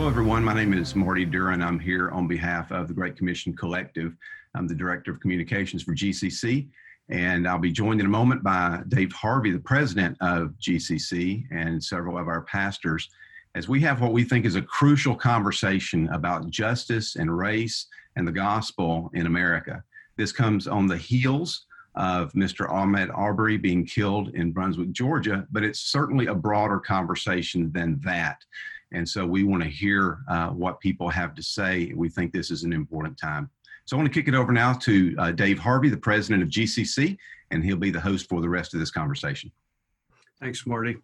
Hello, everyone. My name is Marty Duren. I'm here on behalf of the Great Commission Collective. I'm the Director of Communications for GCC, and I'll be joined in a moment by Dave Harvey, the President of GCC, and several of our pastors, as we have what we think is a crucial conversation about justice and race and the gospel in America. This comes on the heels of Mr. Ahmaud Arbery being killed in Brunswick, Georgia, but it's certainly a broader conversation than that. And so we want to hear uh, what people have to say. We think this is an important time. So I want to kick it over now to uh, Dave Harvey, the president of GCC, and he'll be the host for the rest of this conversation. Thanks, Marty.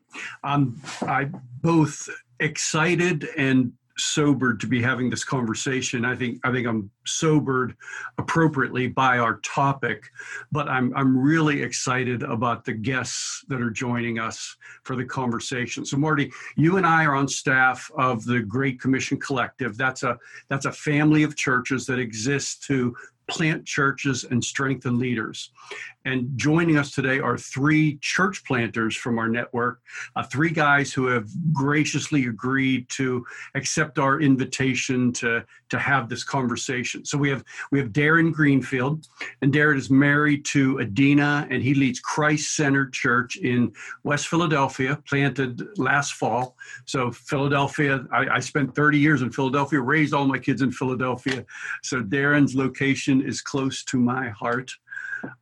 Um, I'm both excited and sobered to be having this conversation. I think I think I'm sobered appropriately by our topic, but I'm I'm really excited about the guests that are joining us for the conversation. So Marty, you and I are on staff of the Great Commission Collective. That's a that's a family of churches that exists to plant churches and strengthen leaders. And joining us today are three church planters from our network, uh, three guys who have graciously agreed to accept our invitation to, to have this conversation. So we have we have Darren Greenfield, and Darren is married to Adina, and he leads Christ Centered Church in West Philadelphia, planted last fall. So Philadelphia, I, I spent 30 years in Philadelphia, raised all my kids in Philadelphia. So Darren's location is close to my heart.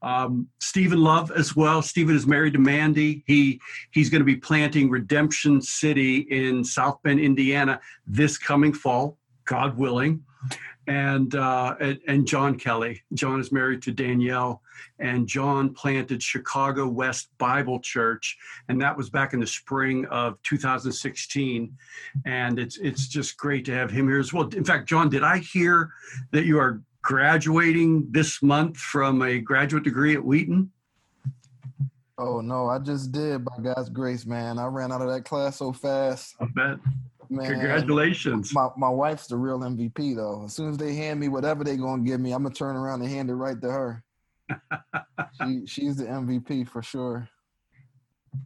Um, Stephen Love as well. Stephen is married to Mandy. He he's going to be planting Redemption City in South Bend, Indiana, this coming fall, God willing. And, uh, and and John Kelly. John is married to Danielle, and John planted Chicago West Bible Church, and that was back in the spring of 2016. And it's it's just great to have him here as well. In fact, John, did I hear that you are graduating this month from a graduate degree at Wheaton? Oh no, I just did by God's grace, man. I ran out of that class so fast. I bet. Man, Congratulations. My my wife's the real MVP though. As soon as they hand me whatever they're gonna give me, I'm gonna turn around and hand it right to her. she she's the MVP for sure.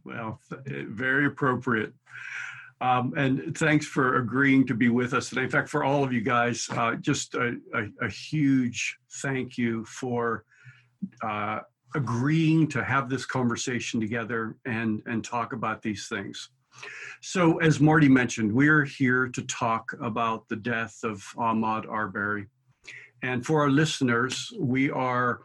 Well, eh, very appropriate. Um, and thanks for agreeing to be with us today. In fact, for all of you guys, uh, just a, a, a, huge thank you for uh, agreeing to have this conversation together and, and talk about these things. So, as Marty mentioned, we're here to talk about the death of Ahmaud Arbery. And for our listeners, we are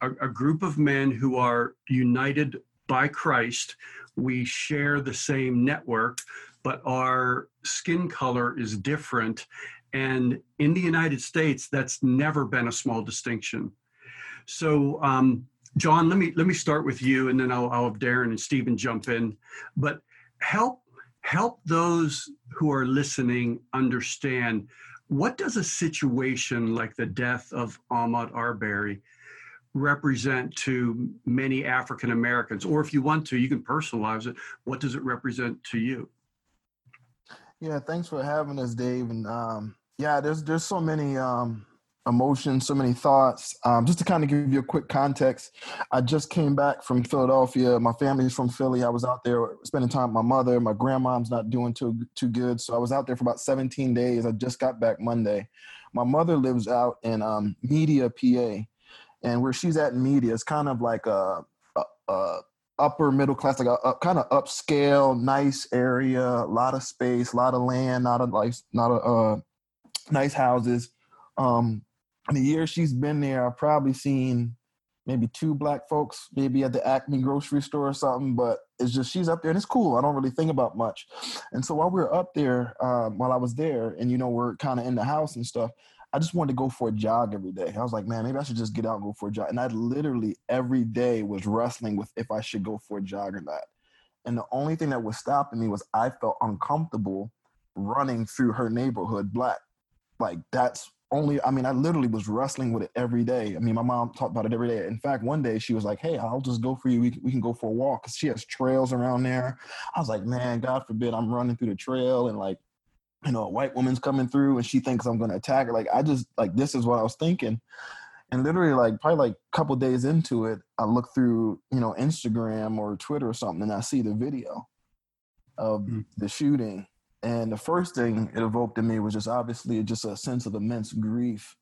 a, a group of men who are united by Christ. We share the same network but our skin color is different. And in the United States, that's never been a small distinction. So, um, John, let me let me start with you, and then I'll, I'll have Darren and Stephen jump in. But help help those who are listening understand what does a situation like the death of Ahmaud Arbery represent to many African Americans, or if you want to, you can personalize it. What does it represent to you? Yeah, thanks for having us, Dave. And um, yeah, there's there's so many um, emotions, so many thoughts. Um, just to kind of give you a quick context, I just came back from Philadelphia. My family's from Philly. I was out there spending time with my mother. My grandmom's not doing too too good, so I was out there for about 17 days. I just got back Monday. My mother lives out in um, Media, PA, and where she's at in Media, it's kind of like a, a, a upper middle class, like a, a kind of upscale, nice area, a lot of space, a lot of land, not a like not a uh, nice houses. Um, in the year she's been there, I've probably seen maybe two black folks, maybe at the Acme grocery store or something. But it's just she's up there and it's cool. I don't really think about much. And so while we were up there, um, while I was there, and you know we're kind of in the house and stuff, I just wanted to go for a jog every day. I was like, man, maybe I should just get out and go for a jog. And I literally every day was wrestling with if I should go for a jog or not. And the only thing that was stopping me was I felt uncomfortable running through her neighborhood black. Like that's only I mean, I literally was wrestling with it every day. I mean, my mom talked about it every day. In fact, one day she was like, Hey, I'll just go for you. We can, we can go for a walk. Cause she has trails around there. I was like, man, God forbid I'm running through the trail and like you know, a white woman's coming through and she thinks I'm gonna attack her. Like I just like this is what I was thinking. And literally like probably like a couple days into it, I look through, you know, Instagram or Twitter or something and I see the video of mm. the shooting. And the first thing it evoked in me was just obviously just a sense of immense grief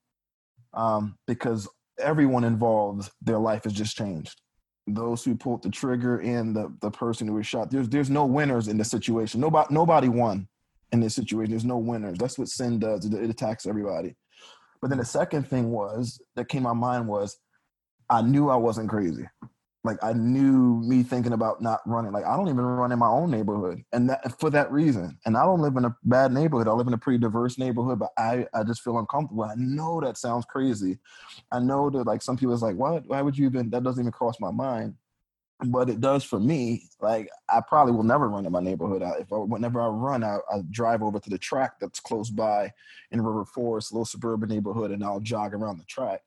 um, because everyone involved, their life has just changed. Those who pulled the trigger and the, the person who was shot. There's there's no winners in the situation. Nobody nobody won in this situation. There's no winners. That's what sin does. It, it attacks everybody. But then the second thing was that came to my mind was I knew I wasn't crazy like I knew me thinking about not running. Like I don't even run in my own neighborhood, and that for that reason. And I don't live in a bad neighborhood. I live in a pretty diverse neighborhood, but I I just feel uncomfortable. I know that sounds crazy. I know that like some people is like, what? Why would you even? That doesn't even cross my mind. But it does for me. Like I probably will never run in my neighborhood. I, if I, whenever I run, I, I drive over to the track that's close by in River Forest, little suburban neighborhood, and I'll jog around the track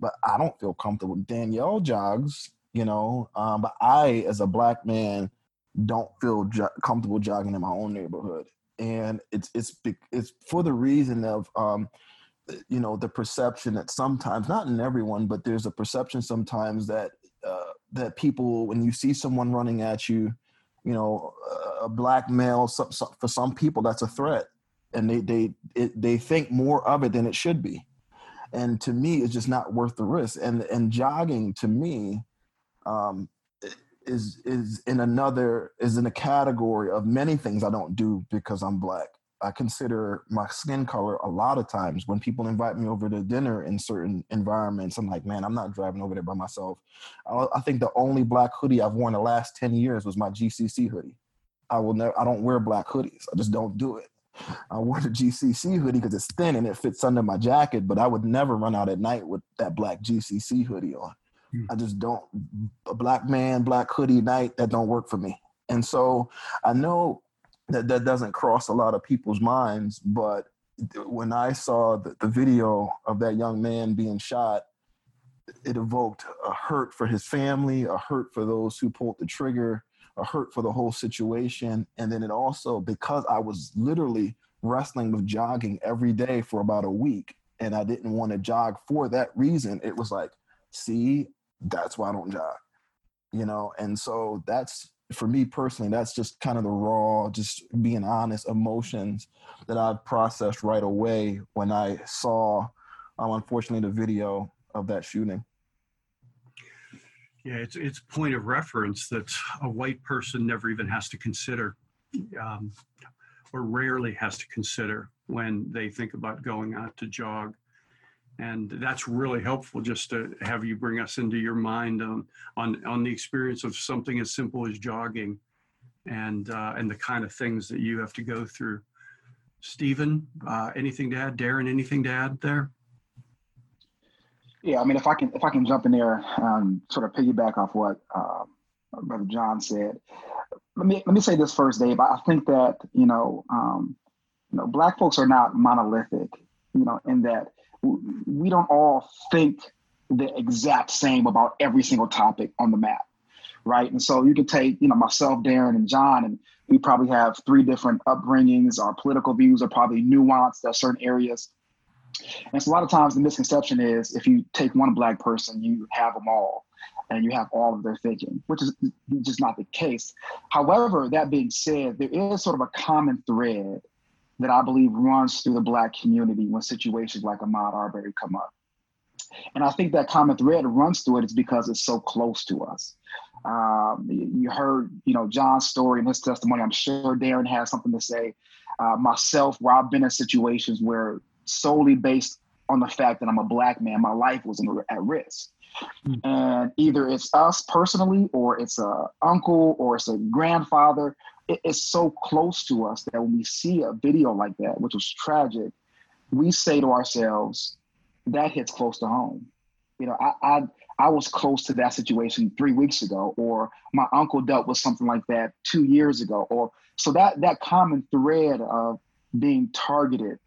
but I don't feel comfortable. Danielle jogs you know. Um, but I, as a black man, don't feel jo- comfortable jogging in my own neighborhood, and it's it's it's for the reason of um, you know the perception that sometimes, not in everyone, but there's a perception sometimes that that people when you see someone running at you, you know, a black male, for some people that's a threat, and they they it, they think more of it than it should be. And to me it's just not worth the risk. And and jogging to me um, is is in another is in a category of many things I don't do because I'm black. I consider my skin color a lot of times when people invite me over to dinner in certain environments. I'm like, man, I'm not driving over there by myself. I, I think the only black hoodie I've worn the last ten years was my GCC hoodie. I will never. I don't wear black hoodies. I just don't do it. I wore the GCC hoodie because it's thin and it fits under my jacket, but I would never run out at night with that black GCC hoodie on. Hmm. I just don't a black man, black hoodie night that don't work for me. And so I know that that doesn't cross a lot of people's minds, but when I saw the, the video of that young man being shot, it evoked a hurt for his family, a hurt for those who pulled the trigger, a hurt for the whole situation. And then it also, because I was literally wrestling with jogging every day for about a week and I didn't want to jog for that reason, it was like, see, that's why I don't jog. You know, and so that's for me personally, that's just kind of the raw, just being honest emotions that I've processed right away when I saw, um, unfortunately, the video of that shooting. Yeah, it's it's point of reference that a white person never even has to consider, um, or rarely has to consider when they think about going out to jog and that's really helpful just to have you bring us into your mind on on, on the experience of something as simple as jogging and uh, and the kind of things that you have to go through. Stephen uh, anything to add? Darren anything to add there? Yeah i mean if i can if i can jump in there um, sort of piggyback off what uh, brother john said let me let me say this first dave. I think that you know um, you know black folks are not monolithic you know in that we don't all think the exact same about every single topic on the map, right? And so you could take, you know, myself, Darren, and John, and we probably have three different upbringings. Our political views are probably nuanced at certain areas. And so a lot of times the misconception is if you take one black person, you have them all and you have all of their thinking, which is just not the case. However, that being said, there is sort of a common thread that I believe runs through the Black community when situations like Ahmaud Arbery come up. And I think that common thread runs through it is because it's so close to us. Um, you heard, you know, John's story and his testimony. I'm sure Darren has something to say. Uh, myself, where I've been in situations where solely based on the fact that I'm a black man, my life was in, at risk. Mm-hmm. And either it's us personally, or it's a uncle, or it's a grandfather, it, it's so close to us that when we see a video like that, which was tragic, we say to ourselves, that hits close to home. You know, I, I I was close to that situation three weeks ago, or my uncle dealt with something like that two years ago, or so that that common thread of being targeted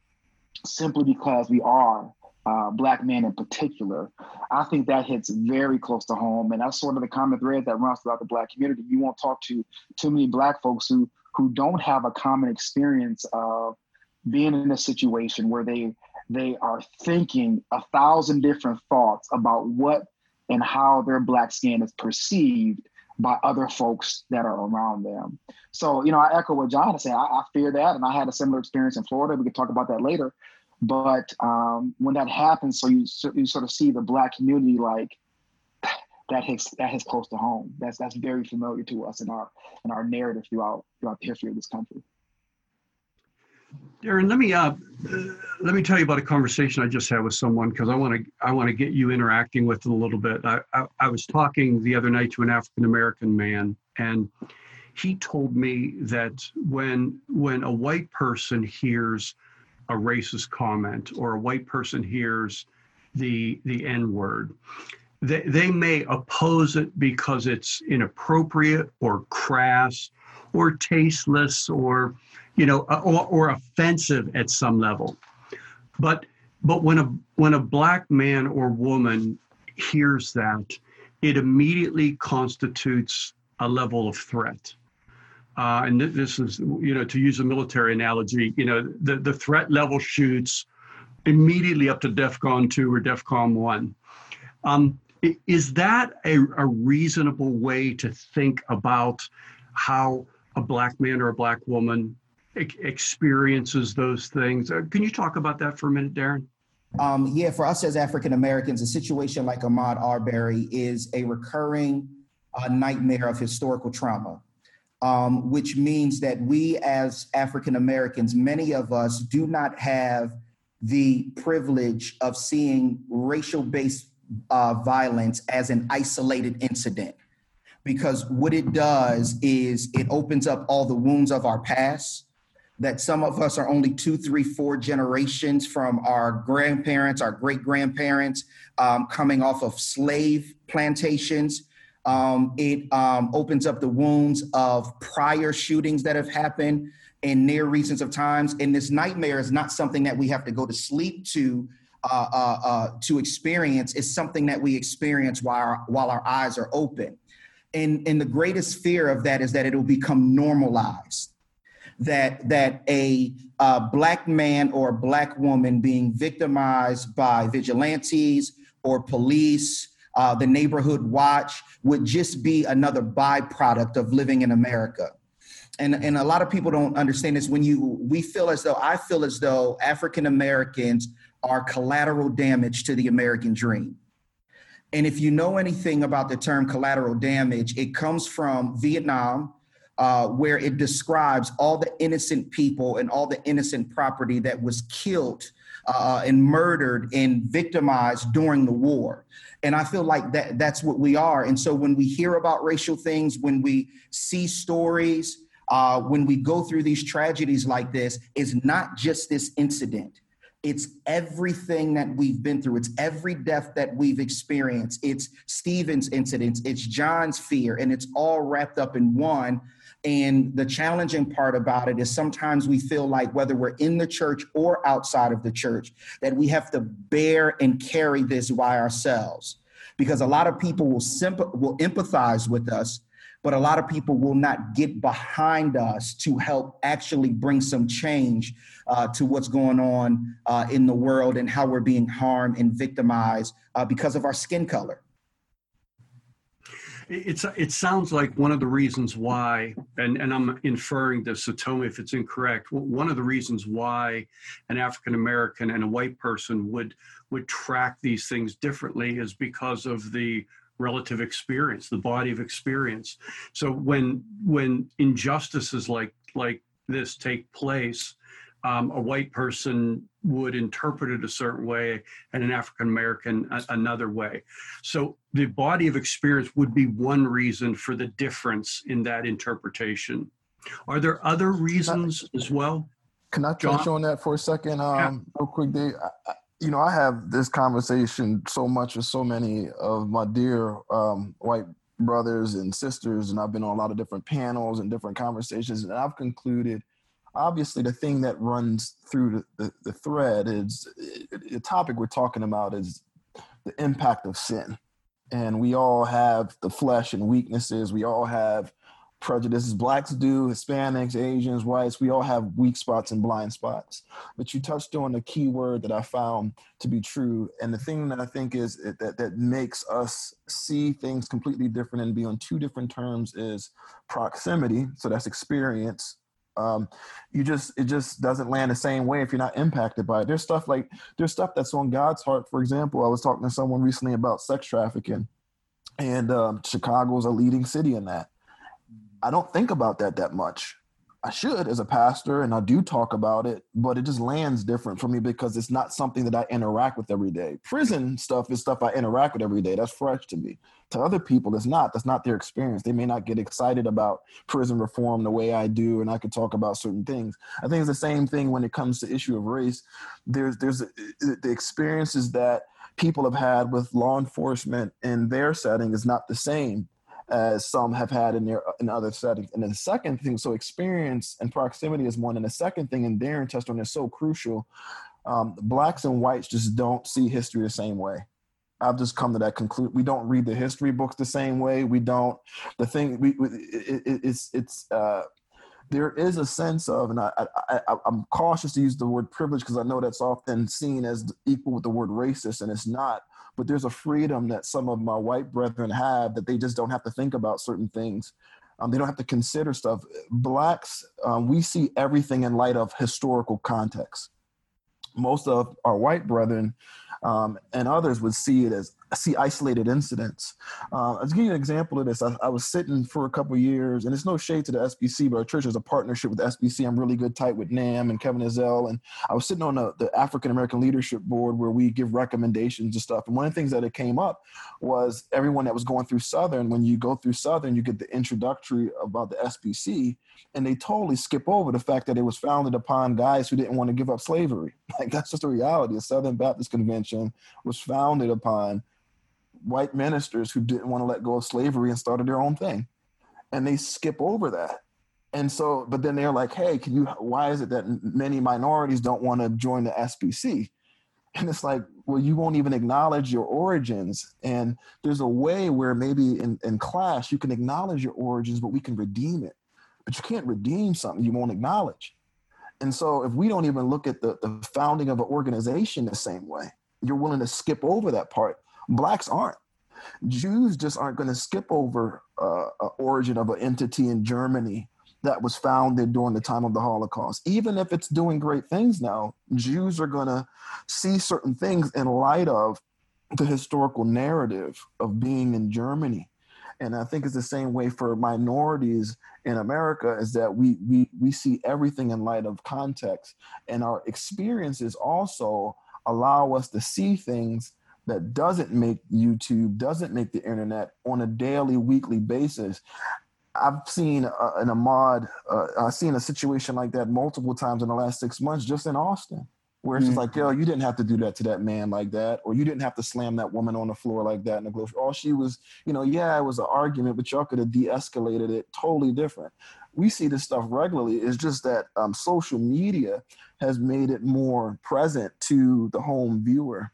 simply because we are uh, black men in particular, I think that hits very close to home, and that's sort of the common thread that runs throughout the black community. You won't talk to too many black folks who who don't have a common experience of being in a situation where they they are thinking a thousand different thoughts about what and how their black skin is perceived by other folks that are around them. So, you know, I echo what John said. I, I fear that, and I had a similar experience in Florida. We could talk about that later. But um, when that happens, so you you sort of see the black community like that hits that hits close to home. That's that's very familiar to us in our in our narrative throughout throughout the history of this country. Darren, let me uh, let me tell you about a conversation I just had with someone because I want to I want to get you interacting with it a little bit. I, I, I was talking the other night to an African American man, and he told me that when when a white person hears a racist comment or a white person hears the the N word, they, they may oppose it because it's inappropriate or crass or tasteless or you know, uh, or, or offensive at some level. But but when a when a black man or woman hears that, it immediately constitutes a level of threat. Uh, and this is, you know, to use a military analogy, you know, the, the threat level shoots immediately up to DEFCON 2 or DEFCON 1. Um, is that a, a reasonable way to think about how a black man or a black woman experiences those things. Uh, can you talk about that for a minute, Darren? Um, yeah, for us as African Americans, a situation like Ahmaud Arbery is a recurring uh, nightmare of historical trauma, um, which means that we as African Americans, many of us do not have the privilege of seeing racial based uh, violence as an isolated incident. Because what it does is it opens up all the wounds of our past that some of us are only two, three, four generations from our grandparents, our great grandparents, um, coming off of slave plantations. Um, it um, opens up the wounds of prior shootings that have happened in near recent of times. And this nightmare is not something that we have to go to sleep to uh, uh, uh, to experience. It's something that we experience while our, while our eyes are open. And, and the greatest fear of that is that it will become normalized that that a uh, black man or a black woman being victimized by vigilantes or police, uh, the neighborhood watch would just be another byproduct of living in America. And, and a lot of people don't understand this when you we feel as though I feel as though African Americans are collateral damage to the American dream. And if you know anything about the term collateral damage, it comes from Vietnam, uh, where it describes all the innocent people and all the innocent property that was killed uh, and murdered and victimized during the war. And I feel like that that's what we are. And so when we hear about racial things, when we see stories, uh, when we go through these tragedies like this, it's not just this incident. It's everything that we've been through. It's every death that we've experienced. It's Stephen's incidents. It's John's fear, and it's all wrapped up in one and the challenging part about it is sometimes we feel like whether we're in the church or outside of the church, that we have to bear and carry this by ourselves. Because a lot of people will simp- will empathize with us, but a lot of people will not get behind us to help actually bring some change uh, to what's going on uh, in the world and how we're being harmed and victimized uh, because of our skin color. It's it sounds like one of the reasons why, and, and I'm inferring this, so tell me if it's incorrect. One of the reasons why an African American and a white person would would track these things differently is because of the relative experience, the body of experience. So when when injustices like like this take place, um, a white person would interpret it a certain way and an African American another way. So the body of experience would be one reason for the difference in that interpretation. Are there other reasons I, as well? Can I touch John? on that for a second, um, yeah. real quick, Dave? I, you know, I have this conversation so much with so many of my dear um, white brothers and sisters, and I've been on a lot of different panels and different conversations, and I've concluded – obviously the thing that runs through the, the, the thread is eh, the topic we're talking about is the impact of sin and we all have the flesh and weaknesses we all have prejudices. Blacks do, Hispanics, Asians, whites, we all have weak spots and blind spots. But you touched on a key word that I found to be true. And the thing that I think is eh, that, that makes us see things completely different and be on two different terms is proximity. So that's experience. Um, you just it just doesn't land the same way if you're not impacted by it. There's stuff like there's stuff that's on God's heart. For example, I was talking to someone recently about sex trafficking, and um, Chicago is a leading city in that I don't think about that that much. I should as a pastor, and I do talk about it, but it just lands different for me because it's not something that I interact with every day. Prison stuff is stuff I interact with every day. That's fresh to me. To other people, it's not. That's not their experience. They may not get excited about prison reform the way I do, and I could talk about certain things. I think it's the same thing when it comes to issue of race. There's there's uh, the experiences that people have had with law enforcement in their setting is not the same as some have had in their in other settings. And then the second thing, so experience and proximity is one. And the second thing, and Darren touched is so crucial. Um, blacks and whites just don't see history the same way. I've just come to that conclusion. We don't read the history books the same way. We don't. The thing we, it, it, it's it's uh, there is a sense of, and I, I, I am cautious to use the word privilege because I know that's often seen as equal with the word racist, and it's not but there's a freedom that some of my white brethren have that they just don't have to think about certain things. Um, they don't have to consider stuff. Blacks, um, we see everything in light of historical context. Most of our white brethren um, and others would see it as see isolated incidents. Uh, I'll give you an example of this. I, I was sitting for a couple years, and it's no shade to the SBC, but our church has a partnership with SBC. I'm really good tight with NAM and Kevin Ezell, and I was sitting on the, the African American Leadership Board where we give recommendations and stuff. And one of the things that it came up was everyone that was going through Southern. When you go through Southern, you get the introductory about the SBC, and they totally skip over the fact that it was founded upon guys who didn't want to give up slavery. Like that's just the reality. The Southern Baptist Convention was founded upon white ministers who didn't want to let go of slavery and started their own thing. And they skip over that. And so, but then they're like, hey, can you, why is it that many minorities don't want to join the SBC? And it's like, well, you won't even acknowledge your origins. And there's a way where maybe in, in class you can acknowledge your origins, but we can redeem it. But you can't redeem something you won't acknowledge. And so if we don't even look at the, the founding of an organization the same way, you're willing to skip over that part Blacks aren't. Jews just aren't going to skip over uh, origin of an entity in Germany that was founded during the time of the Holocaust. Even if it's doing great things now, Jews are going to see certain things in light of the historical narrative of being in Germany. And I think it's the same way for minorities in America is that we we we see everything in light of context and our experiences also allow us to see things that doesn't make YouTube, doesn't make the internet on a daily, weekly basis. I've seen uh, an Ahmaud, uh, I've seen a situation like that multiple times in the last six months just in Austin, where it's mm-hmm. just like, yo, you didn't have to do that to that man like that, or you didn't have to slam that woman on the floor like that in the grocery. All she was, you know, yeah, it was an argument, but y'all could have de escalated it totally different. We see this stuff regularly. It's just that um, social media has made it more present to the home viewer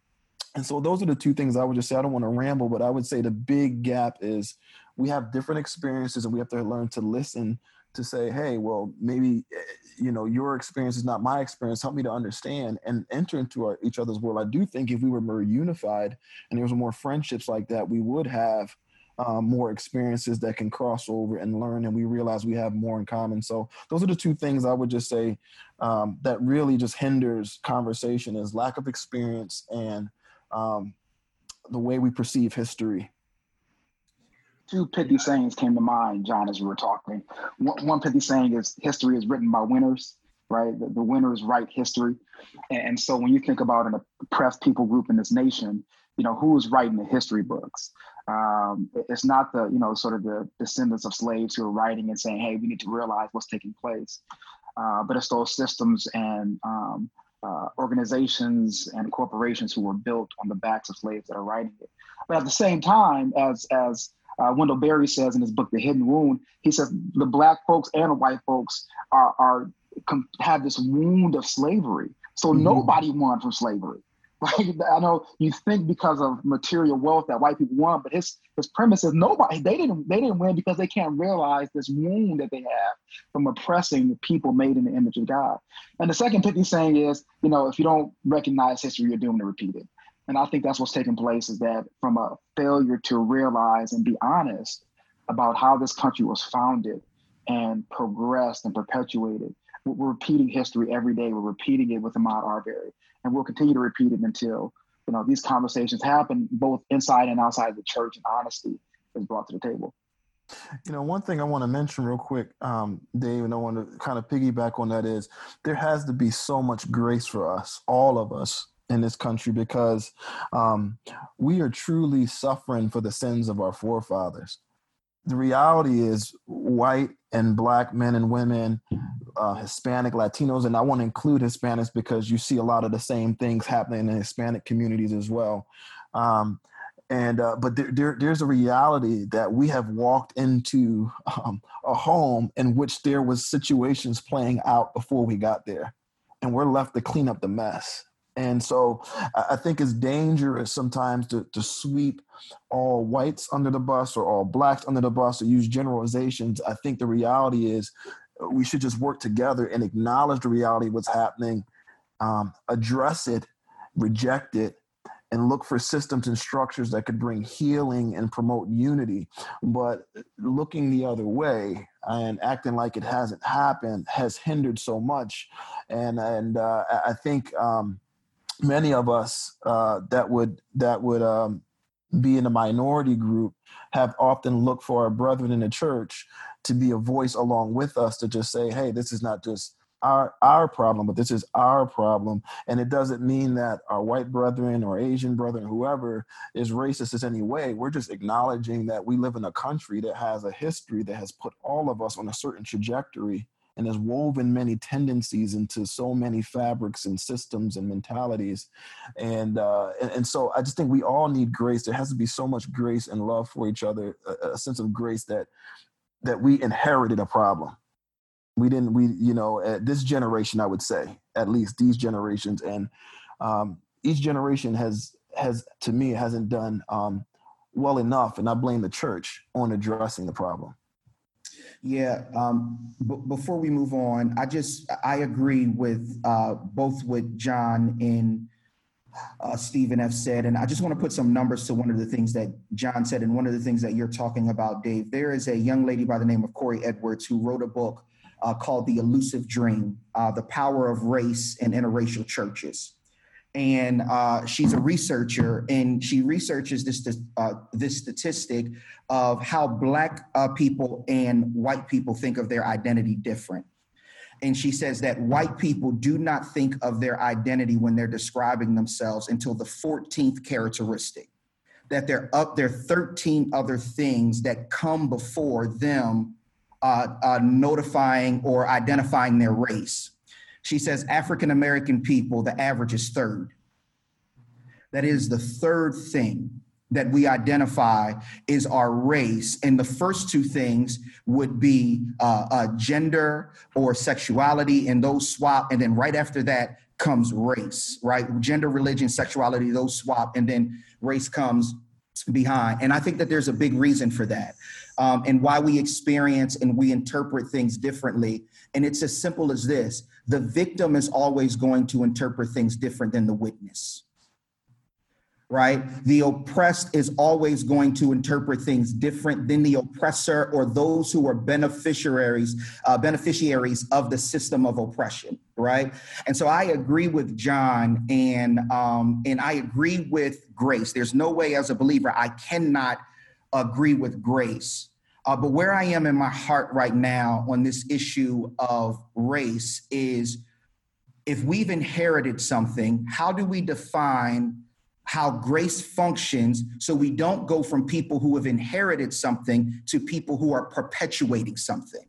and so those are the two things I would just say. I don't want to ramble, but I would say the big gap is we have different experiences and we have to learn to listen to say, hey, well, maybe eh, you know your experience is not my experience. Help me to understand and enter into our, each other's world. I do think if we were more unified and there was more friendships like that, we would have um, more experiences that can cross over and learn, and we realize we have more in common. So those are the two things I would just say um, that really just hinders conversation: is lack of experience and um, the way we perceive history. Two pithy sayings came to mind, John, as we were talking. One, one pithy saying is history is written by winners, right? The, the winners write history. And, so when you think about an oppressed people group in this nation, you know, who is writing the history books? Um, it's not the, you know, sort of the descendants of slaves who are writing and saying, hey, we need to realize what's taking place. Uh, but it's those systems and um, uh, organizations and corporations who were built on the backs of slaves that are writing it. But at the same time, as as uh, Wendell Berry says in his book, The Hidden Wound, he says the black folks and the white folks are, are have this wound of slavery. So mm-hmm. nobody won from slavery. Like I know you think because of material wealth that white people won, but his his premise is nobody they didn't they didn't win because they can't realize this wound that they have from oppressing the people made in the image of God. And the second pithy saying is, you know, if you don't recognize history, you're doomed to repeat it. And I think that's what's taking place is that from a failure to realize and be honest about how this country was founded and progressed and perpetuated. We're repeating history every day. We're repeating it with Ahmaud Arbery, and we'll continue to repeat it until you know these conversations happen both inside and outside the church, and honesty is brought to the table. You know, one thing I want to mention real quick, um, Dave, and I want to kind of piggyback on that is there has to be so much grace for us, all of us in this country, because um, we are truly suffering for the sins of our forefathers the reality is white and black men and women, uh, Hispanic, Latinos, and I want to include Hispanics because you see a lot of the same things happening in Hispanic communities as well. Um, and uh, but there, there, there's a reality that we have walked into um, a home in which there was situations playing out before we got there, and we're left to clean up the mess. And so I think it's dangerous sometimes to, to sweep all whites under the bus or all blacks under the bus or use generalizations. I think the reality is we should just work together and acknowledge the reality of what's happening, um, address it, reject it, and look for systems and structures that could bring healing and promote unity. But looking the other way and acting like it hasn't happened has hindered so much. And and uh, I think um, many of us uh, that would that would um, be in a minority group have often looked for our brethren in the church to be a voice along with us to just say, "Hey, this is not just." Our, our problem, but this is our problem. And it doesn't mean that our white brethren or Asian brethren, whoever is racist in any way. We're just acknowledging that we live in a country that has a history that has put all of us on a certain trajectory and has woven many tendencies into so many fabrics and systems and mentalities and, uh, and and, so i just think we all need grace there has to be so much grace and love for each other a, a sense of grace that that we inherited a problem. We didn't we you know at this generation i would say at least these generations. And um, each generation has has to me hasn't done um, well enough. And i blame the church on addressing the problem. Yeah. Um, b- before we move on, I just I agree with uh, both with John and uh, Stephen have said, and I just want to put some numbers to one of the things that John said, and one of the things that you're talking about, Dave. There is a young lady by the name of Korie Edwards who wrote a book uh, called "The Elusive Dream: uh, The Power of Race in Interracial Churches." and uh, she's a researcher and she researches this uh, this statistic of how black uh, people and white people think of their identity different and she says that white people do not think of their identity when they're describing themselves until the 14th characteristic that they're up there 13 other things that come before them uh, uh, notifying or identifying their race she says African American people, the average is third. That is the third thing that we identify is our race. And the first two things would be uh, uh, gender or sexuality, and those swap. And then right after that comes race, right? Gender, religion, sexuality, those swap. And then race comes behind. And I think that there's a big reason for that. Um, and why we experience and we interpret things differently. And it's as simple as this the victim is always going to interpret things different than the witness. Right? The oppressed is always going to interpret things different than the oppressor or those who are beneficiaries, uh, beneficiaries of the system of oppression. Right? And so I agree with John, and um, and I agree with Grace. There's no way, as a believer, I cannot agree with Grace uh, but where I am in my heart right now on this issue of race is if we've inherited something, how do we define how grace functions so we don't go from people who have inherited something to people who are perpetuating something?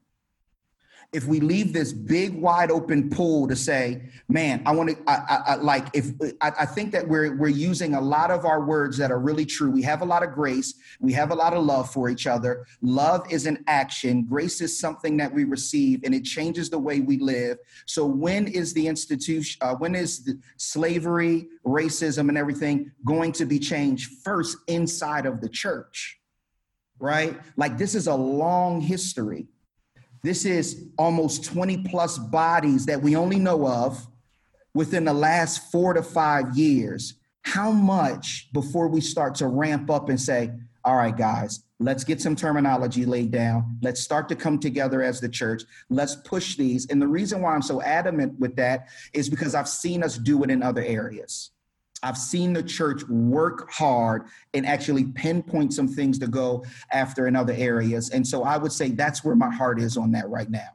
If we leave this big wide open pool to say man i want to I, I, I, like if I, I think that we're we're using a lot of our words that are really true. We have a lot of grace. We have a lot of love for each other. Love is an action. Grace is something that we receive and it changes the way we live. So when is the institution uh, when is the slavery racism and everything going to be changed first inside of the church? Right? Like this is a long history this is almost 20 plus bodies that we only know of within the last four to five years. How much before we start to ramp up and say, all right, guys, let's get some terminology laid down. Let's start to come together as the church. Let's push these. And the reason why I'm so adamant with that is because I've seen us do it in other areas. I've seen the church work hard and actually pinpoint some things to go after in other areas. And so I would say that's where my heart is on that right now.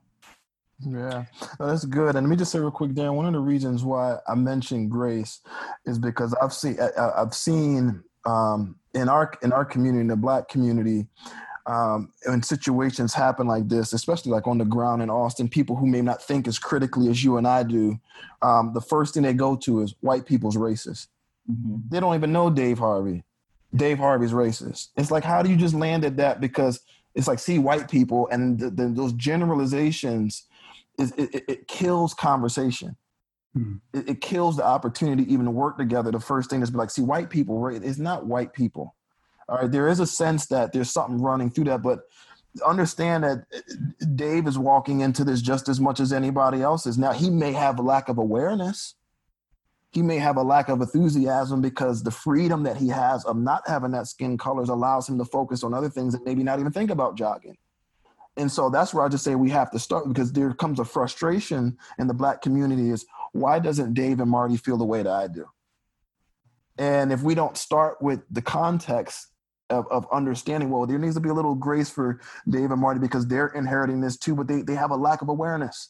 Yeah, that's good. And let me just say real quick, Dan. One of the reasons why I mentioned grace is because I've seen I, have seen um, in our in our community, in the Black community, um, when situations happen like this, especially like on the ground in Austin, people who may not think as critically as you and I do, um, the first thing they go to is white people's racist. Mm-hmm. They don't even know Dave Harvey. Dave Harvey's racist. It's like, how do you just land at that? Because it's like, see white people, and those generalizations, is, it, it, kills conversation. Mm-hmm. It, it, kills the opportunity even to work together. The first thing is be like, see, white people, right? It's not white people. All right, there is a sense that there's something running through that, but understand that Dave is walking into this just as much as anybody else is. Now, he may have a lack of awareness he may have a lack of enthusiasm because the freedom that he has of not having that skin colors allows him to focus on other things and maybe not even think about jogging. And so that's where I just say we have to start because there comes a frustration in the black community is why doesn't Dave and Marty feel the way that I do? And if we don't start with the context of, of understanding, well, there needs to be a little grace for Dave and Marty because they're inheriting this too, but they, they have a lack of awareness.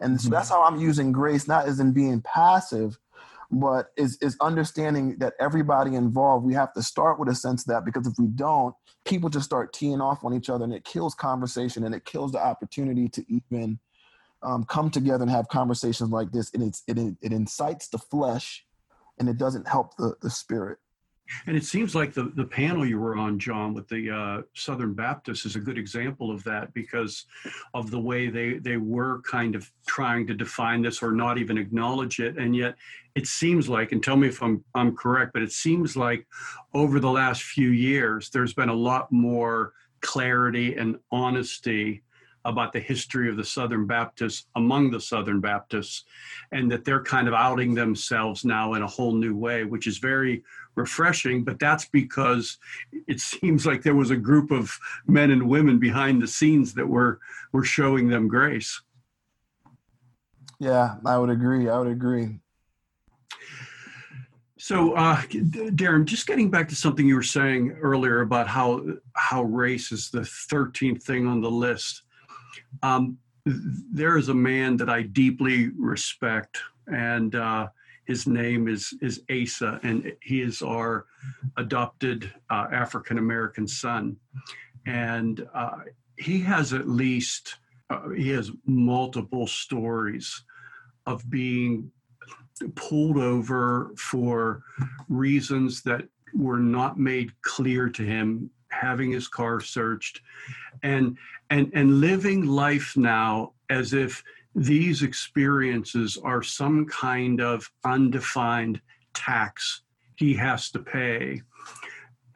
And so mm-hmm. that's how I'm using grace, not as in being passive, but is is understanding that everybody involved we have to start with a sense that because if we don't people just start teeing off on each other and it kills conversation and it kills the opportunity to even um, come together and have conversations like this and it's it, it incites the flesh and it doesn't help the the spirit and it seems like the, the panel you were on, John, with the uh, Southern Baptists is a good example of that because of the way they, they were kind of trying to define this or not even acknowledge it. And yet it seems like, and tell me if I'm, I'm correct, but it seems like over the last few years, there's been a lot more clarity and honesty about the history of the Southern Baptists among the Southern Baptists, and that they're kind of outing themselves now in a whole new way, which is very refreshing. But that's because it seems like there was a group of men and women behind the scenes that were were showing them grace. Yeah, I would agree. I would agree. So, uh, Darren, just getting back to something you were saying earlier about how how race is the thirteenth thing on the list. Um, there is a man that I deeply respect, and uh, his name is is Asa, and he is our adopted uh, African American son, and uh, he has at least uh, he has multiple stories of being pulled over for reasons that were not made clear to him having his car searched and and and living life now as if these experiences are some kind of undefined tax he has to pay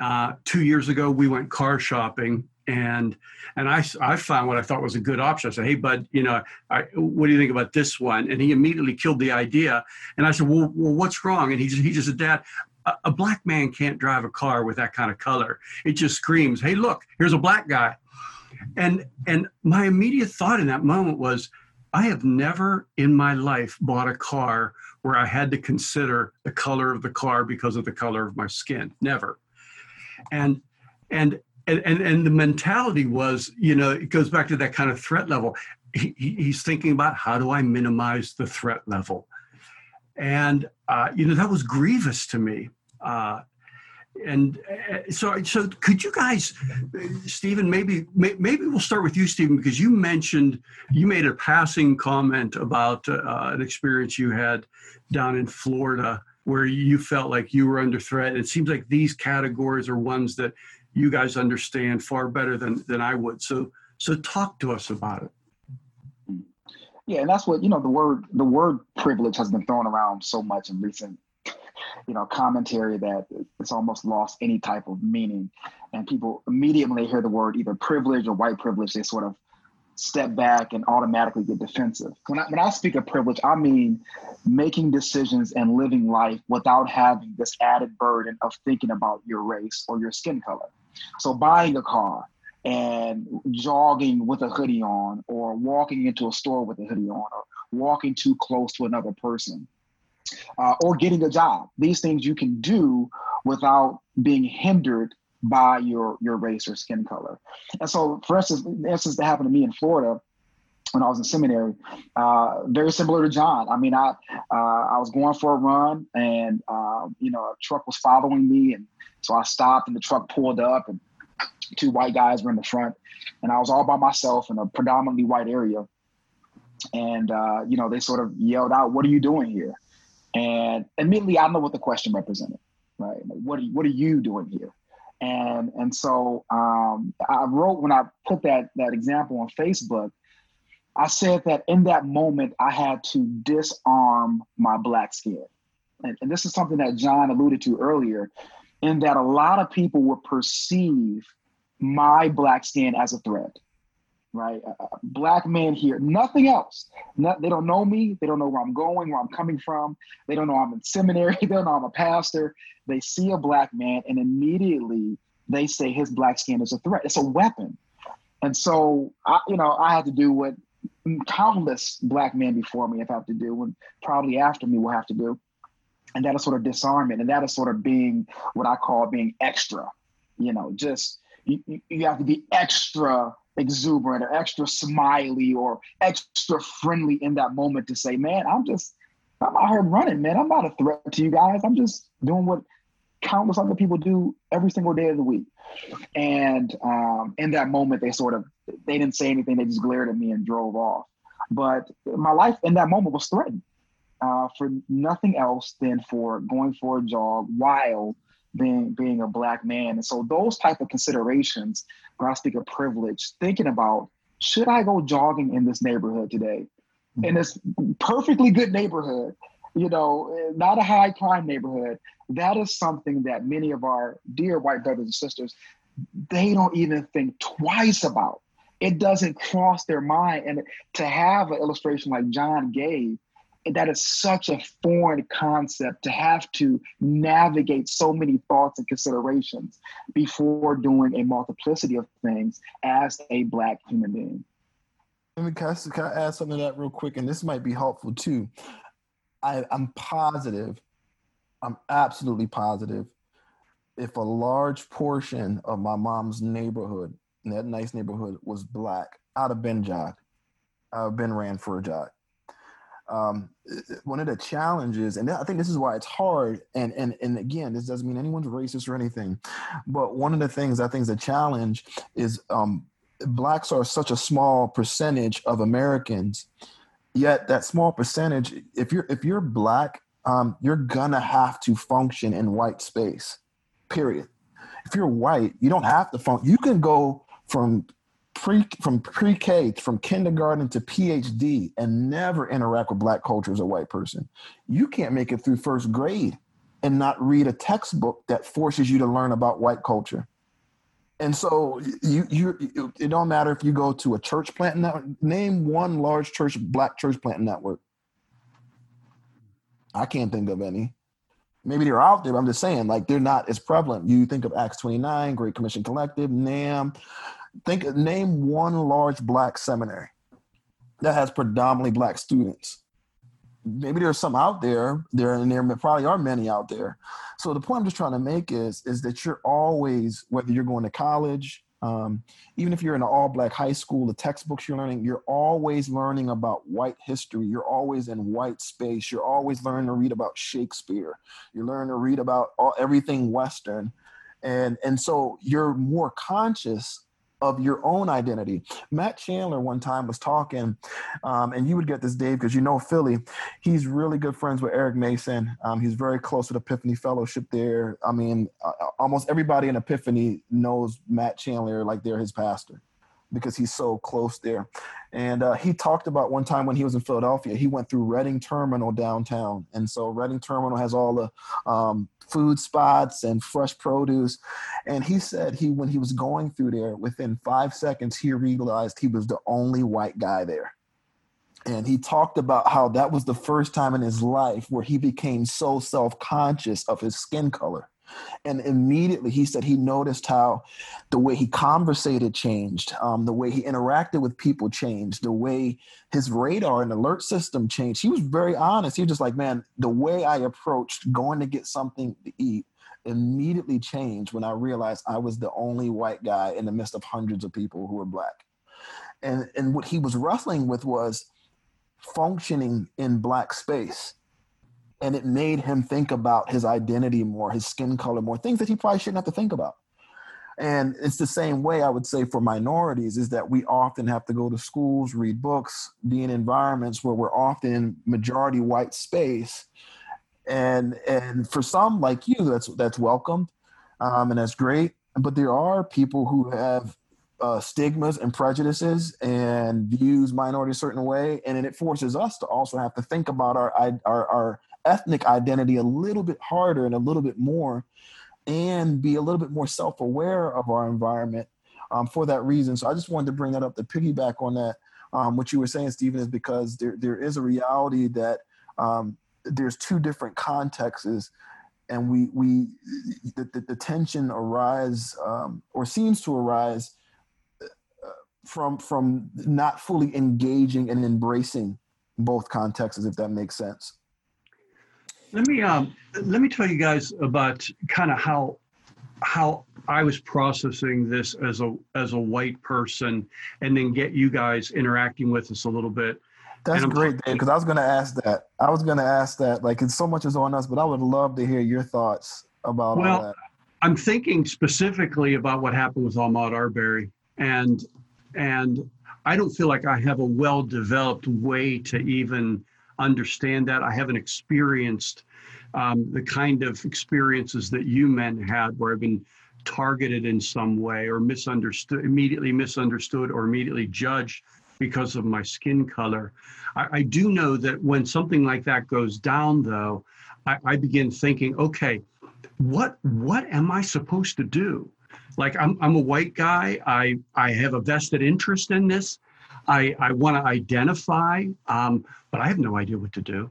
uh, two years ago we went car shopping and and I, I found what I thought was a good option. I said, "Hey, bud, you know, I, what do you think about this one?" And he immediately killed the idea. And I said, "Well, well what's wrong?" And he just, he just said, "Dad, a, black man can't drive a car with that kind of color. It just screams, "Hey, look, here's a black guy." And and my immediate thought in that moment was, I have never in my life bought a car where I had to consider the color of the car because of the color of my skin. Never. And and and and, and the mentality was, you know, it goes back to that kind of threat level. He, he's thinking about how do I minimize the threat level, and uh, you know that was grievous to me. Uh, and uh, so so could you guys stephen maybe maybe we'll start with you stephen because you mentioned you made a passing comment about uh, an experience you had down in florida where you felt like you were under threat. And it seems like these categories are ones that you guys understand far better than than i would. So so talk to us about it yeah and that's what you know the word the word privilege has been thrown around so much in recent you know commentary that it's almost lost any type of meaning. And people immediately hear the word either privilege or white privilege they sort of step back and automatically get defensive. When I, when I speak of privilege i mean making decisions and living life without having this added burden of thinking about your race or your skin color. So buying a car and jogging with a hoodie on or walking into a store with a hoodie on or walking too close to another person uh, or getting a job. These things you can do without being hindered by your your race or skin color. And so, for instance, the instance that happened to me in Florida when I was in seminary, uh, very similar to John. I mean, I uh, I was going for a run, and uh, you know, a truck was following me, and so I stopped, and the truck pulled up, and two white guys were in the front, and I was all by myself in a predominantly white area. And uh, you know, they sort of yelled out, "What are you doing here?" And immediately I know what the question represented, right? Like, what are you, what are you doing here? And and so um, I wrote when I put that that example on Facebook, I said that in that moment I had to disarm my black skin. And, and this is something that John alluded to earlier, in that a lot of people would perceive my black skin as a threat right? A, black man here, nothing else. They don't know me. They don't know where I'm going, where I'm coming from. They don't know I'm in seminary. They don't know I'm a pastor. They see a black man and immediately they say his black skin is a threat. It's a weapon. And so, I, you know, I had to do what countless black men before me have had to do, and probably after me will have to do. And that is sort of disarmament. And that is sort of being what I call being extra, you know, just you, you have to be extra exuberant or extra smiley or extra friendly in that moment to say, man, I'm just, I'm out here running, man. I'm not a threat to you guys. I'm just doing what countless other people do every single day of the week. And um, in that moment, they sort of, they didn't say anything. They just glared at me and drove off. But my life in that moment was threatened uh, for nothing else than for going for a jog while being being a black man. And so those type of considerations, when I speak of privilege, thinking about should I go jogging in this neighborhood today? Mm-hmm. In this perfectly good neighborhood, you know, not a high crime neighborhood. That is something that many of our dear white brothers and sisters, they don't even think twice about. It doesn't cross their mind. And to have an illustration like John gave that is such a foreign concept to have to navigate so many thoughts and considerations before doing a multiplicity of things as a black human being. Let me can I add something to that real quick? And this might be helpful too. I'm positive, I'm absolutely positive, if a large portion of my mom's neighborhood, that nice neighborhood, was black, I'd have been. I'd have been ran for a jog um, one of the challenges, and I think this is why it's hard. And and and again, this doesn't mean anyone's racist or anything, but one of the things I think is a challenge is um, blacks are such a small percentage of Americans. Yet that small percentage, if you're if you're black, um, you're gonna have to function in white space. Period. If you're white, you don't have to function. You can go from pre from pre-K from kindergarten to PhD and never interact with black culture as a white person. You can't make it through first grade and not read a textbook that forces you to learn about white culture. And so you you it don't matter if you go to a church plant network, name one large church black church plant network. I can't think of any. Maybe they're out there, but I'm just saying, like they're not as prevalent. You think of Acts 29, Great Commission Collective, NAM, think name one large black seminary that has predominantly black students. Maybe there's some out there there and there probably are many out there. So the point i'm just trying to make is is that you're always whether you're going to college um, even if you're in an all black high school the textbooks you're learning you're always learning about white history. You're always in white space. You're always learning to read about shakespeare. You're learning to read about all, everything western. And and so you're more conscious of your own identity. Matt Chandler one time was talking, um, and you would get this, Dave, because you know Philly. He's really good friends with Eric Mason. Um, he's very close with Epiphany Fellowship there. I mean, uh, almost everybody in Epiphany knows Matt Chandler like they're his pastor because he's so close there. And uh, he talked about one time when he was in Philadelphia, he went through Reading Terminal downtown. And so Reading Terminal has all the um, food spots and fresh produce. And he said he, when he was going through there, within five seconds, he realized he was the only white guy there. And he talked about how that was the first time in his life where he became so self conscious of his skin color and immediately he said he noticed how the way he conversated changed, um, the way he interacted with people changed, the way his radar and alert system changed. He was very honest. He was just like, man, the way I approached going to get something to eat immediately changed when I realized I was the only white guy in the midst of hundreds of people who were black. And, and what he was wrestling with was functioning in black space and it made him think about his identity more, his skin color more, things that he probably shouldn't have to think about. And it's the same way I would say for minorities is that we often have to go to schools, read books, be in environments where we're often majority white space. And and for some like you, that's that's welcomed um, and that's great. But there are people who have uh, stigmas and prejudices and views minority a certain way, and then it forces us to also have to think about our our, our ethnic identity a little bit harder and a little bit more and be a little bit more self-aware of our environment um, for that reason. So i just wanted to bring that up to piggyback on that um, what you were saying stephen is because there, there is a reality that um, there's two different contexts and we we the, the, the tension arise um, or seems to arise uh, from from not fully engaging and embracing both contexts if that makes sense let me um, let me tell you guys about kind of how how I was processing this as a as a white person, and then get you guys interacting with us a little bit. That's great, Dave. Because I was going to ask that. I was going to ask that. Like, it's so much is on us, but I would love to hear your thoughts about well, all that. I'm thinking specifically about what happened with Ahmaud Arbery, and and I don't feel like I have a well developed way to even understand that. I haven't experienced um, the kind of experiences that you men had where I've been targeted in some way or misunderstood, immediately misunderstood or immediately judged because of my skin color. I, I do know that when something like that goes down, though, I, I begin thinking, okay, what what am I supposed to do? Like I'm I'm a white guy. I I have a vested interest in this. I, I want to identify, um, but I have no idea what to do.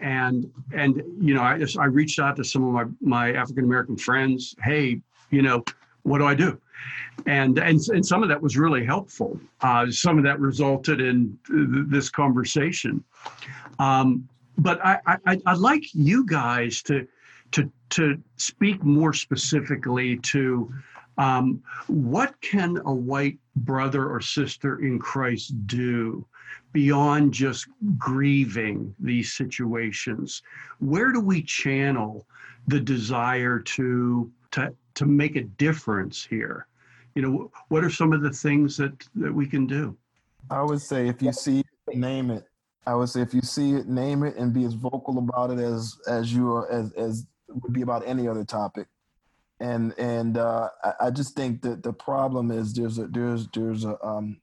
And and you know, I just I reached out to some of my my African American friends. Hey, you know, what do I do? And and and some of that was really helpful. Uh, some of that resulted in th- this conversation. Um, but I, I I'd like you guys to to to speak more specifically to um, what can a white brother or sister in Christ do beyond just grieving these situations? Where do we channel the desire to to to make a difference here? You know, what are some of the things that that we can do? I would say if you see it, name it. I would say if you see it, name it and be as vocal about it as as you are as as would be about any other topic and and uh, I, I, just think that the problem is there's a there's there's a um,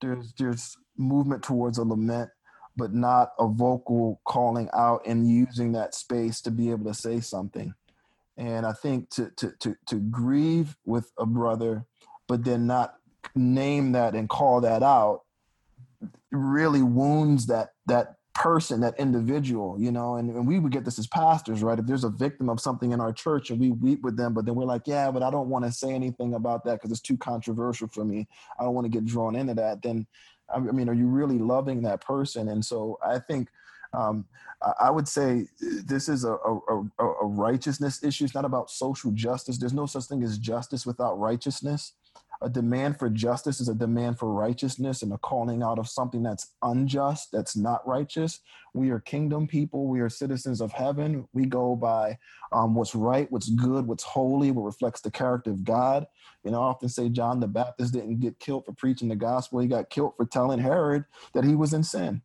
there's there's movement towards a lament, but not a vocal calling out and using that space to be able to say something. And I think to to to to grieve with a brother, but then not name that and call that out really wounds that that person, that individual, you know, and, and we would get this as pastors, right? If there's a victim of something in our church and we weep with them, but then we're like, yeah, but I don't want to say anything about that because it's too controversial for me. I don't want to get drawn into that. Then, I mean, are you really loving that person? And so I think um, I would say this is a, a, a, righteousness issue. It's not about social justice. There's no such thing as justice without righteousness. A demand for justice is a demand for righteousness and a calling out of something that's unjust, that's not righteous. We are kingdom people. We are citizens of heaven. We go by um, what's right, what's good, what's holy, what reflects the character of God. You know, I often say John the Baptist didn't get killed for preaching the gospel, he got killed for telling Herod that he was in sin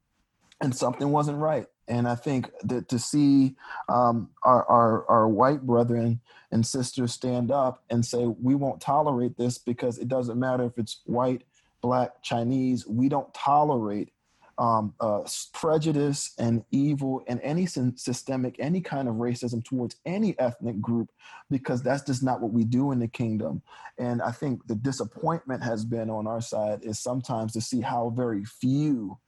and something wasn't right. And I think that to see um, our, our, our white brethren and sisters stand up and say, we won't tolerate this because it doesn't matter if it's white, black, Chinese, we don't tolerate um, uh, prejudice and evil and any systemic, any kind of racism towards any ethnic group, because that's just not what we do in the kingdom. And I think the disappointment has been on our side is sometimes to see how very few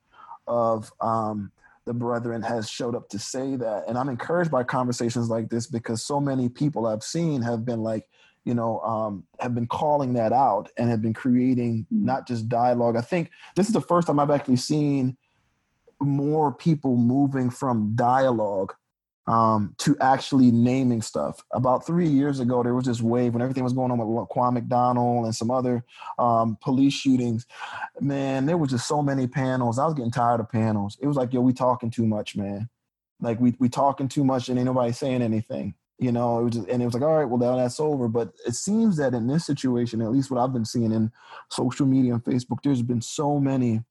of um, the brethren has showed up to say that. And I'm encouraged by conversations like this because so many people I've seen have been like, you know, um, have been calling that out and have been creating not just dialogue. I think this is the first time I've actually seen more people moving from dialogue um, to actually naming stuff. About three years ago, there was this wave when everything was going on with Quan McDonald and some other um, police shootings. Man, there was just so many panels. I was getting tired of panels. It was like, yo, we talking too much, man. Like we we talking too much and ain't nobody saying anything. You know, it was just, and it was like, all right, well, now that's over. But it seems that in this situation, at least what I've been seeing in social media and Facebook, there's been so many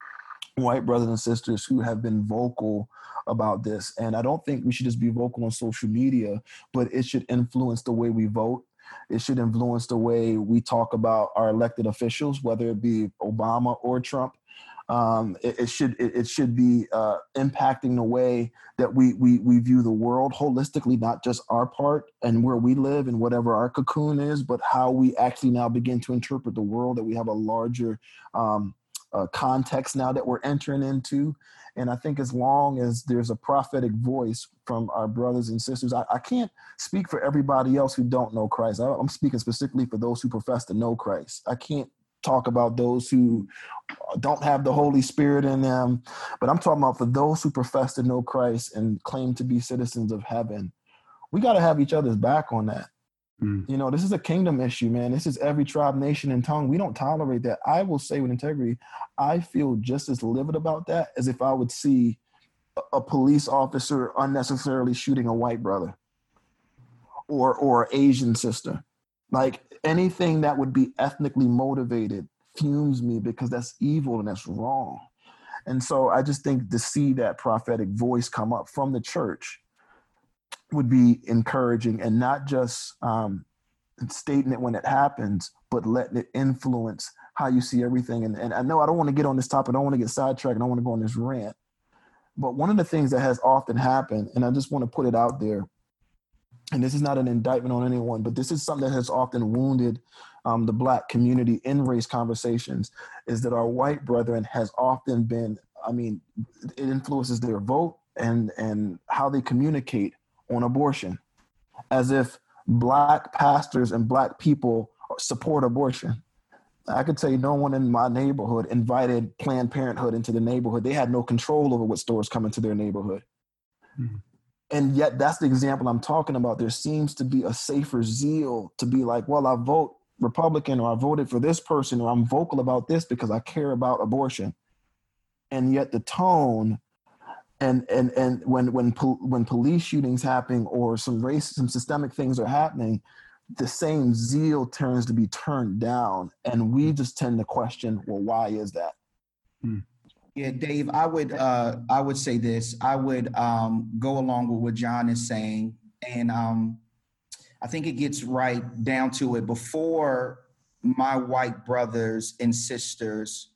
white brothers and sisters who have been vocal about this. And I don't think we should just be vocal on social media, but it should influence the way we vote. It should influence the way we talk about our elected officials, whether it be Obama or Trump. Um, it, it, should it, it should be uh, impacting the way that we, we we view the world holistically, not just our part and where we live and whatever our cocoon is, but how we actually now begin to interpret the world. That we have a larger um, uh, context now that we're entering into. And I think as long as there's a prophetic voice from our brothers and sisters, I, I can't speak for everybody else who don't know Christ. I, I'm speaking specifically for those who profess to know Christ. I can't talk about those who don't have the Holy Spirit in them, but I'm talking about for those who profess to know Christ and claim to be citizens of heaven. We got to have each other's back on that. Mm. You know, this is a kingdom issue, man. This is every tribe, nation, and tongue. We don't tolerate that. I will say with integrity, I feel just as livid about that as if I would see a police officer unnecessarily shooting a white brother or or Asian sister. Like anything that would be ethnically motivated fumes me because that's evil and that's wrong. And so I just think to see that prophetic voice come up from the church would be encouraging and not just um, stating it when it happens, but letting it influence how you see everything. And, and I know I don't want to get on this topic, I don't want to get sidetracked, I don't want to go on this rant. But one of the things that has often happened, and I just want to put it out there, and this is not an indictment on anyone, but this is something that has often wounded um, the black community in race conversations, is that our white brethren has often been, I mean, it influences their vote and and how they communicate on abortion, as if black pastors and black people support abortion. I could tell you, no one in my neighborhood invited Planned Parenthood into the neighborhood. They had no control over what stores come into their neighborhood. Mm-hmm. And yet, that's the example I'm talking about. There seems to be a safer zeal to be like, well, I vote Republican or I voted for this person or I'm vocal about this because I care about abortion. And yet, the tone and and and when when when police shootings happen or some race some systemic things are happening the same zeal turns to be turned down. And we just tend to question well why is that? Hmm. yeah dave i would uh i would say this. I would um go along with what john is saying. And um i think it gets right down to it. Before my white brothers and sisters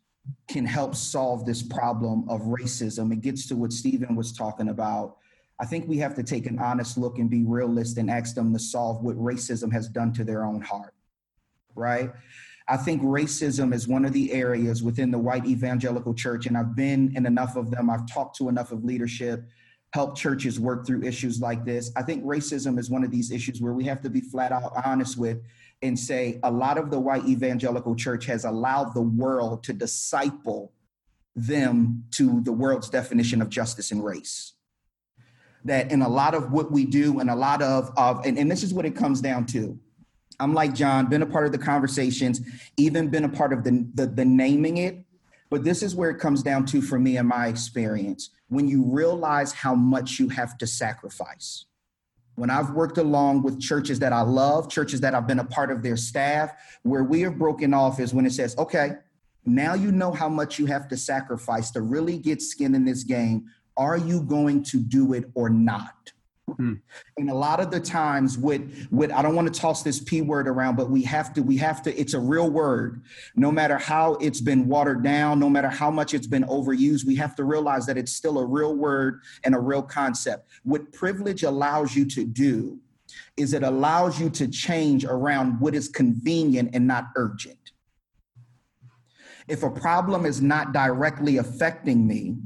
can help solve this problem of racism. It gets to what Stephen was talking about. I think we have to take an honest look and be realist and ask them to solve what racism has done to their own heart, right? I think racism is one of the areas within the white evangelical church, and I've been in enough of them, I've talked to enough of leadership, helped churches work through issues like this. I think racism is one of these issues where we have to be flat out honest with and say a lot of the white evangelical church has allowed the world to disciple them to the world's definition of justice and race. That in a lot of what we do, and a lot of, of and, and this is what it comes down to I'm like John, been a part of the conversations, even been a part of the, the, the naming it. But this is where it comes down to for me and my experience when you realize how much you have to sacrifice. When I've worked along with churches that I love, churches that I've been a part of their staff, where we have broken off is when it says, okay, now you know how much you have to sacrifice to really get skin in this game. Are you going to do it or not? Hmm. And a lot of the times with with I don't want to toss this P word around, but we have to, we have to, it's a real word. No matter how it's been watered down, no matter how much it's been overused, we have to realize that it's still a real word and a real concept. What privilege allows you to do is it allows you to change around what is convenient and not urgent. If a problem is not directly affecting me,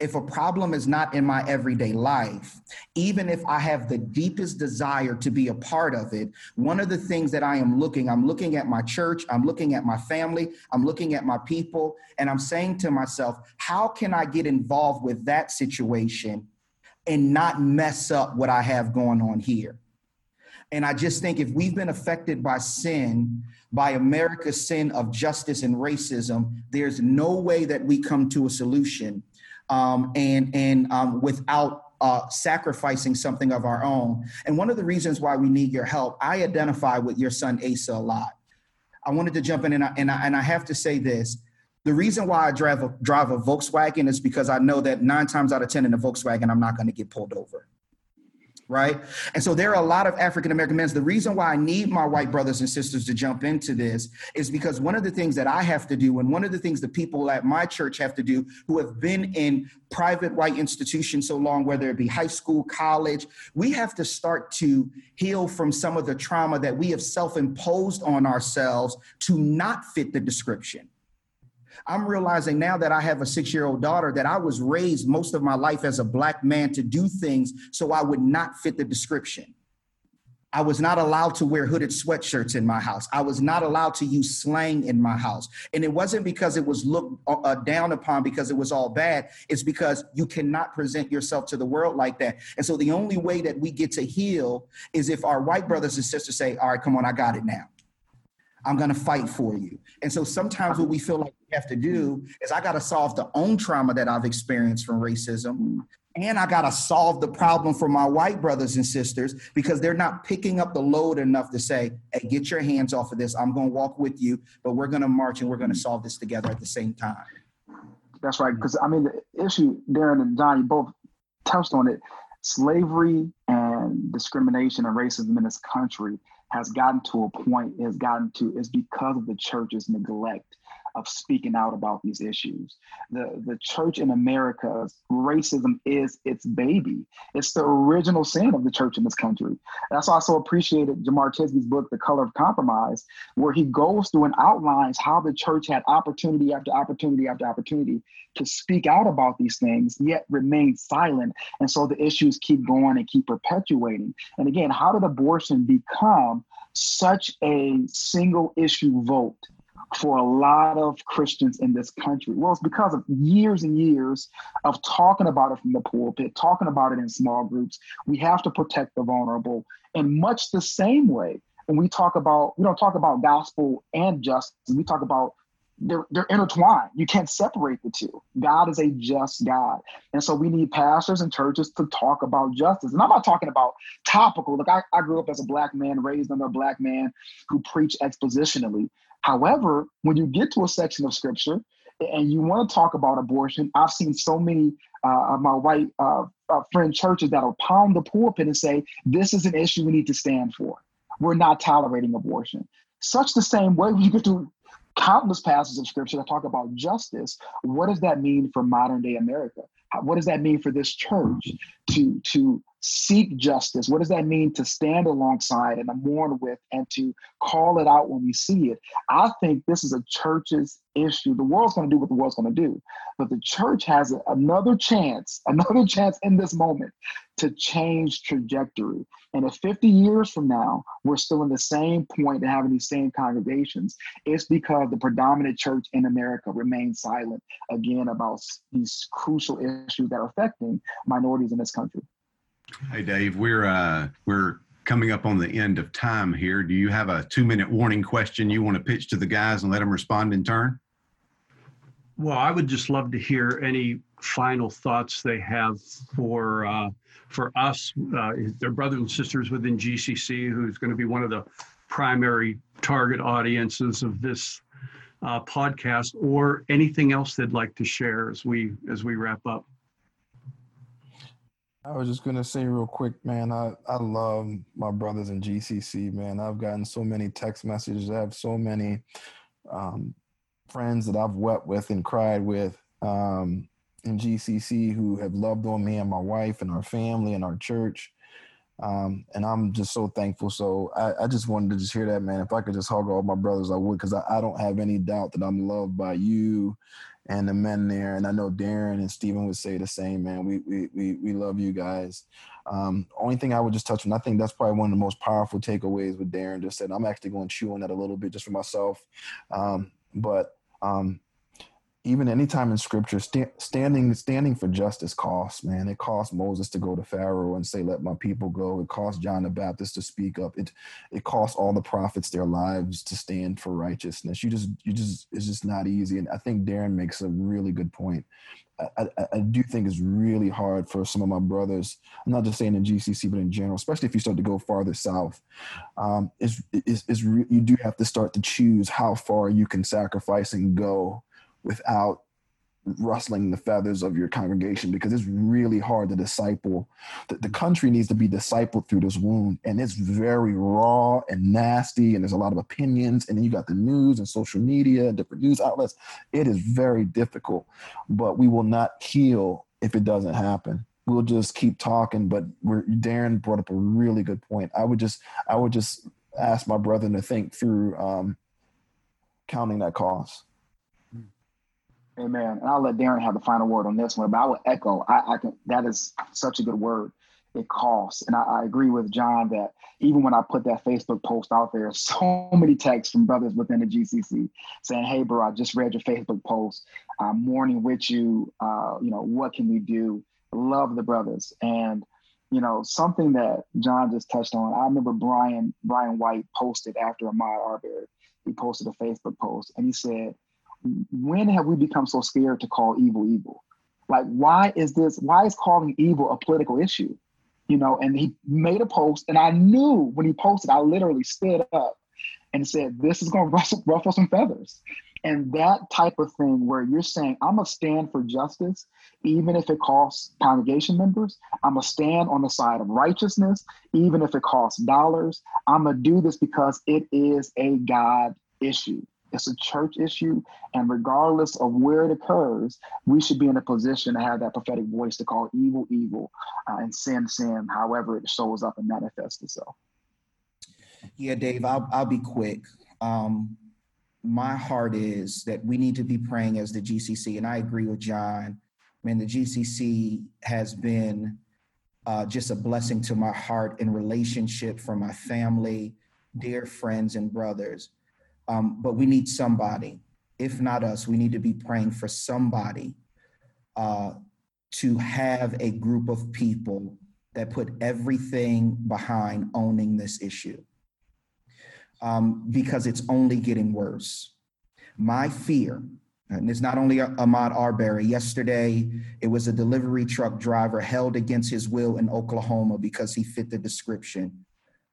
if a problem is not in my everyday life, even if I have the deepest desire to be a part of it, one of the things that I am looking, I'm looking at my church, I'm looking at my family, I'm looking at my people, and I'm saying to myself, how can I get involved with that situation and not mess up what I have going on here? And I just think if we've been affected by sin, by America's sin of justice and racism, there's no way that we come to a solution um, and and um, without uh, sacrificing something of our own. And one of the reasons why we need your help, I identify with your son Asa a lot. I wanted to jump in and I, and I, and I have to say this. The reason why I drive a, drive a Volkswagen is because I know that nine times out of 10 in a Volkswagen, I'm not going to get pulled over right? And so there are a lot of African American men. The reason why I need my white brothers and sisters to jump into this is because one of the things that I have to do, and one of the things the people at my church have to do who have been in private white institutions so long, whether it be high school, college, we have to start to heal from some of the trauma that we have self imposed on ourselves to not fit the description. I'm realizing now that I have a six year old daughter that I was raised most of my life as a black man to do things so I would not fit the description. I was not allowed to wear hooded sweatshirts in my house. I was not allowed to use slang in my house. And it wasn't because it was looked uh, uh, down upon because it was all bad. It's because you cannot present yourself to the world like that. And so the only way that we get to heal is if our white brothers and sisters say, All right, come on, I got it now. I'm going to fight for you. And so sometimes when we feel like have to do is I got to solve the own trauma that I've experienced from racism. And I got to solve the problem for my white brothers and sisters because they're not picking up the load enough to say, hey, get your hands off of this. I'm going to walk with you, but we're going to march and we're going to mm-hmm. solve this together at the same time. That's right. Because I mean, the issue, Darren and Johnny both touched on it slavery and discrimination and racism in this country has gotten to a point, has gotten to, is because of the church's neglect of speaking out about these issues. The, the church in America, racism is its baby. It's the original sin of the church in this country. That's why I so appreciated Jemar Tisby's book, The Color of Compromise, where he goes through and outlines how the church had opportunity after opportunity after opportunity to speak out about these things, yet remain silent. And so the issues keep going and keep perpetuating. And again, how did abortion become such a single issue vote for a lot of Christians in this country? Well, it's because of years and years of talking about it from the pulpit, talking about it in small groups. We have to protect the vulnerable in much the same way. When we talk about, we don't talk about gospel and justice. We talk about they're, they're intertwined. You can't separate the two. God is a just God. And so we need pastors and churches to talk about justice. And I'm not talking about topical. Like I, I grew up as a black man, raised under a black man who preached expositionally. However, when you get to a section of scripture and you want to talk about abortion, I've seen so many uh, of my white uh, uh, friend churches that will pound the pulpit and say, this is an issue we need to stand for. We're not tolerating abortion. Such the same way you get to countless passages of scripture that talk about justice. What does that mean for modern day America? What does that mean for this church to to seek justice? What does that mean to stand alongside and to mourn with and to call it out when we see it? I think this is a church's issue. The world's going to do what the world's going to do, but the church has another chance, another chance in this moment to change trajectory. And if 50 years from now we're still in the same point and having these same congregations, it's because the predominant church in America remains silent again about these crucial issues that are affecting minorities in this country. Hey, Dave, we're uh, we're coming up on the end of time here. Do you have a two minute warning question you want to pitch to the guys and let them respond in turn? Well, I would just love to hear any final thoughts they have for uh, for us, uh, their brothers and sisters within GCC, who's going to be one of the primary target audiences of this uh, podcast, or anything else they'd like to share as we as we wrap up. I was just gonna say real quick, man. I I love my brothers in GCC, man. I've gotten so many text messages. I have so many um, friends that I've wept with and cried with um, in GCC who have loved on me and my wife and our family and our church. Um, and I'm just so thankful. So I, I, just wanted to just hear that, man. If I could just hug all my brothers, I would, because I, I, don't have any doubt that I'm loved by you and the men there. And I know Darren and Stephen would say the same, man. We we we, we love you guys. Um, only thing I would just touch on, I think that's probably one of the most powerful takeaways with Darren just said. I'm actually going to chew on that a little bit just for myself. Um, but um, even anytime in scripture, st- standing standing for justice costs, man. It cost Moses to go to Pharaoh and say, "Let my people go." It cost John the Baptist to speak up. It it cost all the prophets their lives to stand for righteousness. You just you just it's just not easy. And I think Darren makes a really good point. I, I, I do think it's really hard for some of my brothers. I'm not just saying in GCC, but in general, especially if you start to go farther south. Um, is is re- you do have to start to choose how far you can sacrifice and go without rustling the feathers of your congregation because it's really hard to disciple. The, the country needs to be discipled through this wound, and it's very raw and nasty, and there's a lot of opinions. And then you got the news and social media and different news outlets. It is very difficult, but we will not heal if it doesn't happen. We'll just keep talking. But we're, Darren brought up a really good point. I would just, I would just ask my brother to think through um, counting that cost Amen. And I'll let Darren have the final word on this one, but I will echo. I, I can. That is such a good word. It costs, and I, I, agree with John that even when I put that Facebook post out there, so many texts from brothers within the GCC saying, "Hey, bro, I just read your Facebook post. I'm mourning with you. Uh, you know, what can we do? Love the brothers." And you know, something that John just touched on. I remember Brian Brian White posted after Ahmaud Arbery. He posted a Facebook post, and he said when have we become so scared to call evil evil? Like, why is this? Why is calling evil a political issue? You know, and he made a post, and I knew when he posted, I literally stood up and said, This is going to ruffle, ruffle some feathers. And that type of thing where you're saying, I'm going to stand for justice, even if it costs congregation members. I'm going to stand on the side of righteousness, even if it costs dollars. I'm going to do this because it is a God issue. It's a church issue. And regardless of where it occurs, we should be in a position to have that prophetic voice to call evil evil uh, and sin sin, however it shows up and manifests itself. Yeah, Dave, I'll, I'll be quick. Um, my heart is that we need to be praying as the GCC, and I agree with John. I mean, the GCC has been uh, just a blessing to my heart in relationship for my family, dear friends, and brothers. Um, but we need somebody. If not us, we need to be praying for somebody uh, to have a group of people that put everything behind owning this issue. Um, because it's only getting worse. My fear, and it's not only Ahmaud Arbery. Yesterday, it was a delivery truck driver held against his will in Oklahoma because he fit the description.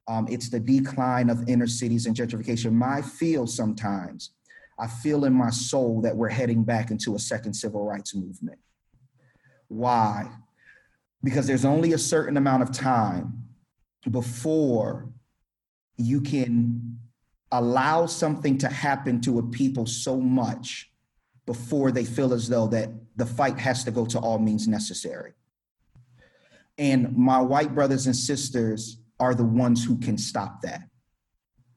Um, it's the decline of inner cities and gentrification. My feel sometimes, I feel in my soul that we're heading back into a second civil rights movement. Why? Because there's only a certain amount of time before you can allow something to happen to a people so much before they feel as though that the fight has to go to all means necessary. And my white brothers and sisters are the ones who can stop that.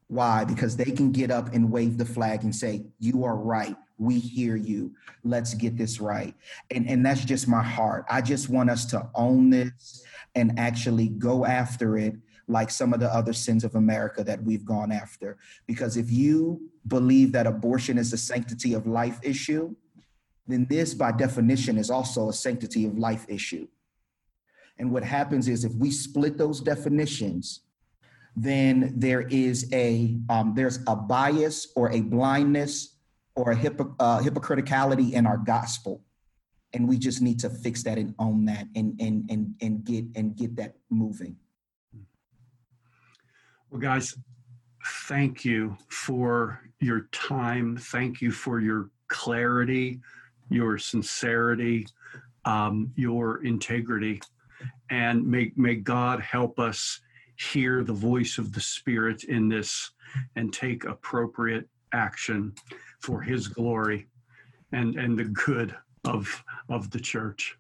Why? Because they can get up and wave the flag and say, You are right. We hear you. Let's get this right. And, and that's just my heart. I just want us to own this and actually go after it like some of the other sins of America that we've gone after. Because if you believe that abortion is a sanctity of life issue, then this, by definition, is also a sanctity of life issue. And what happens is if we split those definitions, then there is a um, there's a bias or a blindness or a uh, hypocriticality in our gospel, and we just need to fix that and own that and and and and get and get that moving. Well, guys, thank you for your time. Thank you for your clarity, your sincerity, um, your integrity, and may may God help us hear the voice of the Spirit in this and take appropriate action for His glory and and the good of of the church.